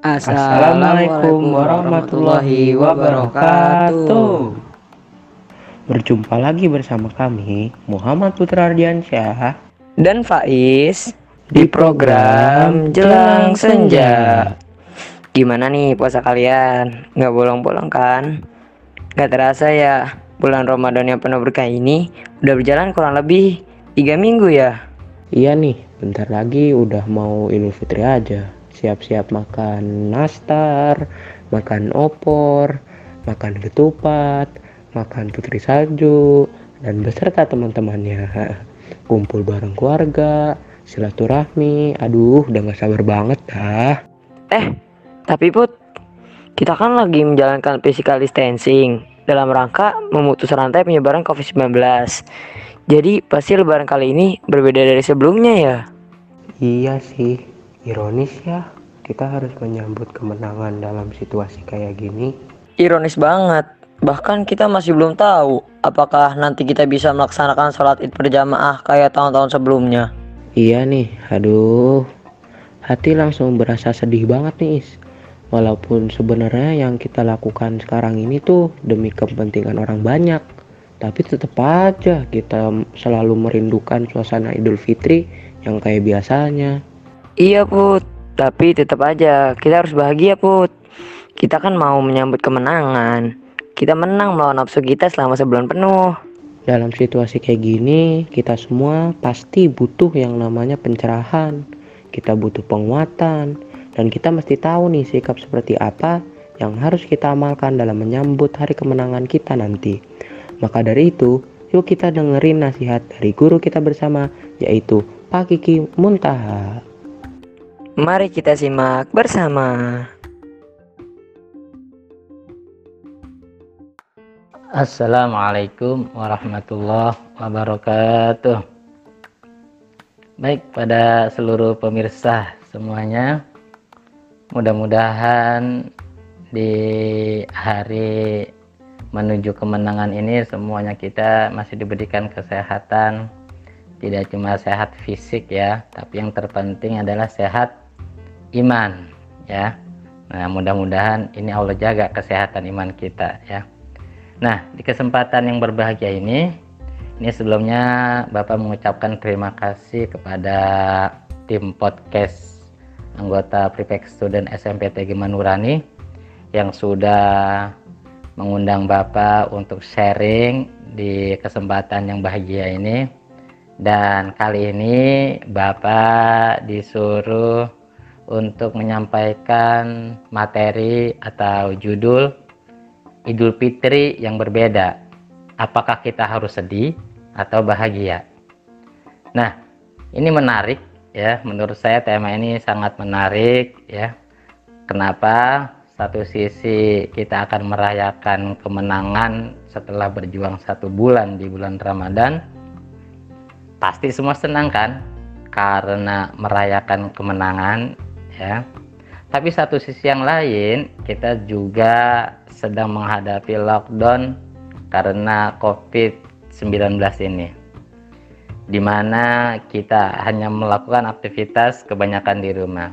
Assalamualaikum warahmatullahi wabarakatuh. Berjumpa lagi bersama kami Muhammad Putra Ardiansyah Dan Faiz di program Jelang Senja. Gimana nih puasa kalian? Nggak bolong-bolong kan? Nggak terasa ya bulan Ramadan yang penuh berkah ini udah berjalan kurang lebih tiga minggu ya. Iya nih, bentar lagi udah mau Idul Fitri aja. Siap-siap makan nastar, makan opor, makan ketupat, makan putri salju, dan beserta teman-temannya. Kumpul bareng keluarga, silaturahmi. Aduh, udah gak sabar banget dah. Eh, tapi Put, kita kan lagi menjalankan physical distancing dalam rangka memutus rantai penyebaran COVID-19. Jadi pasti lebaran kali ini berbeda dari sebelumnya ya? Iya sih, ironis ya. Kita harus menyambut kemenangan dalam situasi kayak gini. Ironis banget. Bahkan kita masih belum tahu apakah nanti kita bisa melaksanakan sholat id berjamaah kayak tahun-tahun sebelumnya. Iya nih, aduh. Hati langsung berasa sedih banget nih, Is. Walaupun sebenarnya yang kita lakukan sekarang ini tuh demi kepentingan orang banyak. Tapi tetap aja kita selalu merindukan suasana Idul Fitri yang kayak biasanya. Iya Put, tapi tetap aja kita harus bahagia Put. Kita kan mau menyambut kemenangan. Kita menang melawan nafsu kita selama sebulan penuh. Dalam situasi kayak gini, kita semua pasti butuh yang namanya pencerahan. Kita butuh penguatan, dan kita mesti tahu nih sikap seperti apa yang harus kita amalkan dalam menyambut hari kemenangan kita nanti. Maka dari itu, yuk kita dengerin nasihat dari guru kita bersama, yaitu Pak Kiki Muntaha. Mari kita simak bersama. Assalamualaikum warahmatullahi wabarakatuh. Baik, pada seluruh pemirsa semuanya, mudah-mudahan di hari menuju kemenangan ini semuanya kita masih diberikan kesehatan, tidak cuma sehat fisik ya, tapi yang terpenting adalah sehat iman ya. Nah, mudah-mudahan ini Allah jaga kesehatan iman kita ya. Nah, di kesempatan yang berbahagia ini, ini sebelumnya Bapak mengucapkan terima kasih kepada tim podcast anggota Prefect Student SMP TG Manurani yang sudah mengundang Bapak untuk sharing di kesempatan yang bahagia ini. Dan kali ini Bapak disuruh untuk menyampaikan materi atau judul Idul Fitri yang berbeda. Apakah kita harus sedih atau bahagia? Nah, ini menarik ya. Menurut saya tema ini sangat menarik ya. Kenapa? Satu sisi kita akan merayakan kemenangan setelah berjuang satu bulan di bulan Ramadan. Pasti semua senang kan? Karena merayakan kemenangan ya. Tapi satu sisi yang lain, kita juga sedang menghadapi lockdown karena COVID-19 ini. Di mana kita hanya melakukan aktivitas kebanyakan di rumah.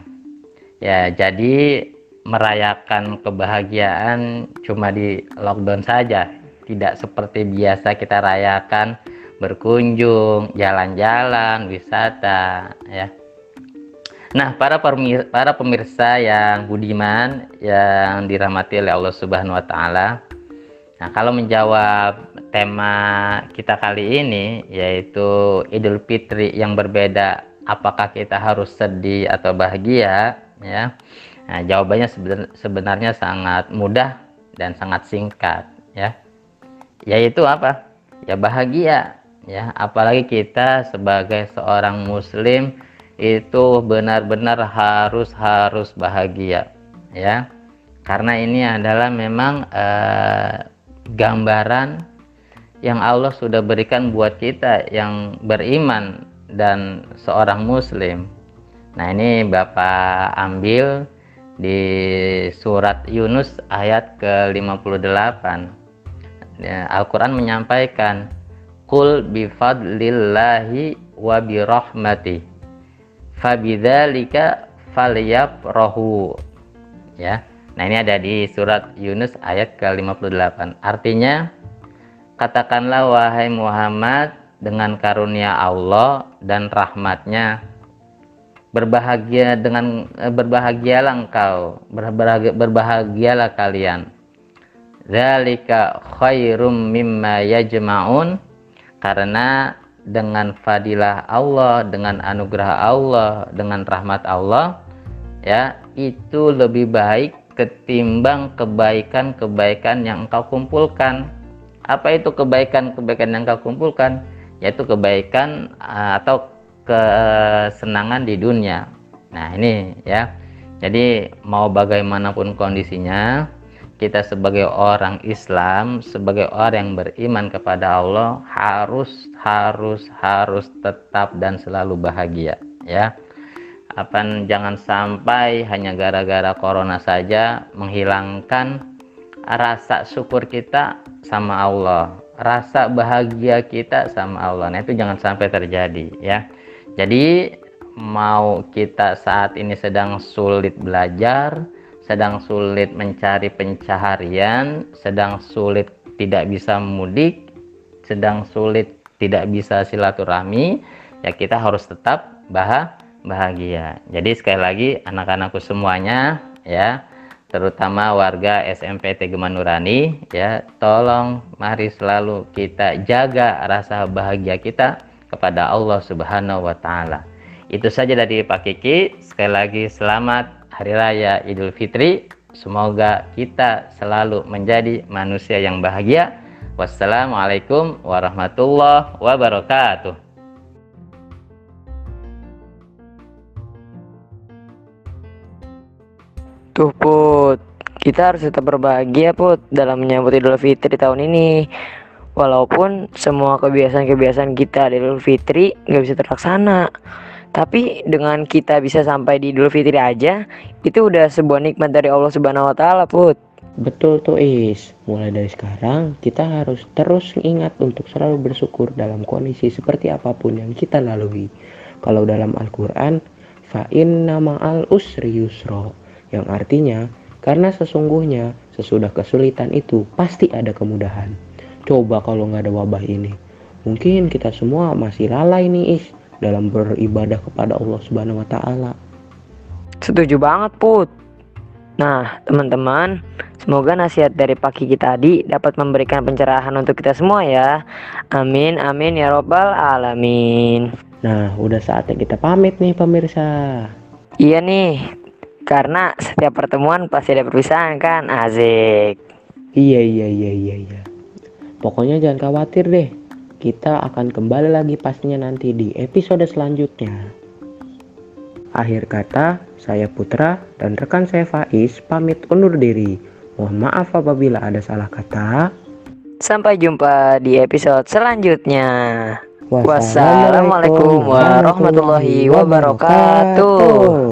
Ya, jadi merayakan kebahagiaan cuma di lockdown saja, tidak seperti biasa kita rayakan berkunjung, jalan-jalan, wisata, ya Nah, para pemirsa, para pemirsa yang budiman yang dirahmati oleh Allah Subhanahu wa taala. Nah, kalau menjawab tema kita kali ini yaitu Idul Fitri yang berbeda, apakah kita harus sedih atau bahagia, ya. Nah, jawabannya sebenarnya sangat mudah dan sangat singkat, ya. Yaitu apa? Ya bahagia, ya. Apalagi kita sebagai seorang muslim itu benar-benar harus harus bahagia ya karena ini adalah memang eh, gambaran yang Allah sudah berikan buat kita yang beriman dan seorang muslim nah ini Bapak ambil di surat Yunus ayat ke-58 ya, Al-Quran menyampaikan Kul bifadlillahi wa birahmatih fabidzalika rohu ya. Nah, ini ada di surat Yunus ayat ke-58. Artinya katakanlah wahai Muhammad dengan karunia Allah dan rahmatnya berbahagia dengan eh, berbahagialah engkau berbahagia, berbahagialah kalian zalika khairum mimma yajma'un karena dengan fadilah Allah, dengan anugerah Allah, dengan rahmat Allah, ya itu lebih baik ketimbang kebaikan-kebaikan yang engkau kumpulkan. Apa itu kebaikan-kebaikan yang engkau kumpulkan? Yaitu kebaikan uh, atau kesenangan di dunia. Nah, ini ya. Jadi mau bagaimanapun kondisinya, kita sebagai orang Islam, sebagai orang yang beriman kepada Allah harus harus harus tetap dan selalu bahagia ya. Apa jangan sampai hanya gara-gara corona saja menghilangkan rasa syukur kita sama Allah, rasa bahagia kita sama Allah. Nah, itu jangan sampai terjadi ya. Jadi mau kita saat ini sedang sulit belajar, sedang sulit mencari pencaharian, sedang sulit tidak bisa mudik, sedang sulit tidak bisa silaturahmi, ya kita harus tetap bahagia. Jadi sekali lagi anak-anakku semuanya ya, terutama warga SMP Tegeman Nurani ya, tolong mari selalu kita jaga rasa bahagia kita kepada Allah Subhanahu wa taala. Itu saja dari Pak Kiki. Sekali lagi selamat Hari Raya Idul Fitri. Semoga kita selalu menjadi manusia yang bahagia. Wassalamualaikum warahmatullahi wabarakatuh. Tuh Put, kita harus tetap berbahagia Put dalam menyambut Idul Fitri tahun ini. Walaupun semua kebiasaan-kebiasaan kita di Idul Fitri nggak bisa terlaksana. Tapi dengan kita bisa sampai di Idul Fitri aja, itu udah sebuah nikmat dari Allah Subhanahu wa taala, Put. Betul tuh Is, mulai dari sekarang kita harus terus ingat untuk selalu bersyukur dalam kondisi seperti apa pun yang kita lalui. Kalau dalam Al-Quran, fa'in nama al usri yusro, yang artinya karena sesungguhnya sesudah kesulitan itu pasti ada kemudahan. Coba kalau nggak ada wabah ini, mungkin kita semua masih lalai nih Is dalam beribadah kepada Allah Subhanahu wa taala. Setuju banget, Put. Nah, teman-teman, semoga nasihat dari Pak Kiki tadi dapat memberikan pencerahan untuk kita semua ya. Amin, amin ya robbal alamin. Nah, udah saatnya kita pamit nih pemirsa. Iya nih, karena setiap pertemuan pasti ada perpisahan kan, Azik. Iya, iya, iya, iya, iya. Pokoknya jangan khawatir deh, kita akan kembali lagi pastinya nanti di episode selanjutnya. Akhir kata, saya Putra dan rekan saya Faiz pamit undur diri. Mohon maaf apabila ada salah kata. Sampai jumpa di episode selanjutnya. Wassalamualaikum warahmatullahi wabarakatuh.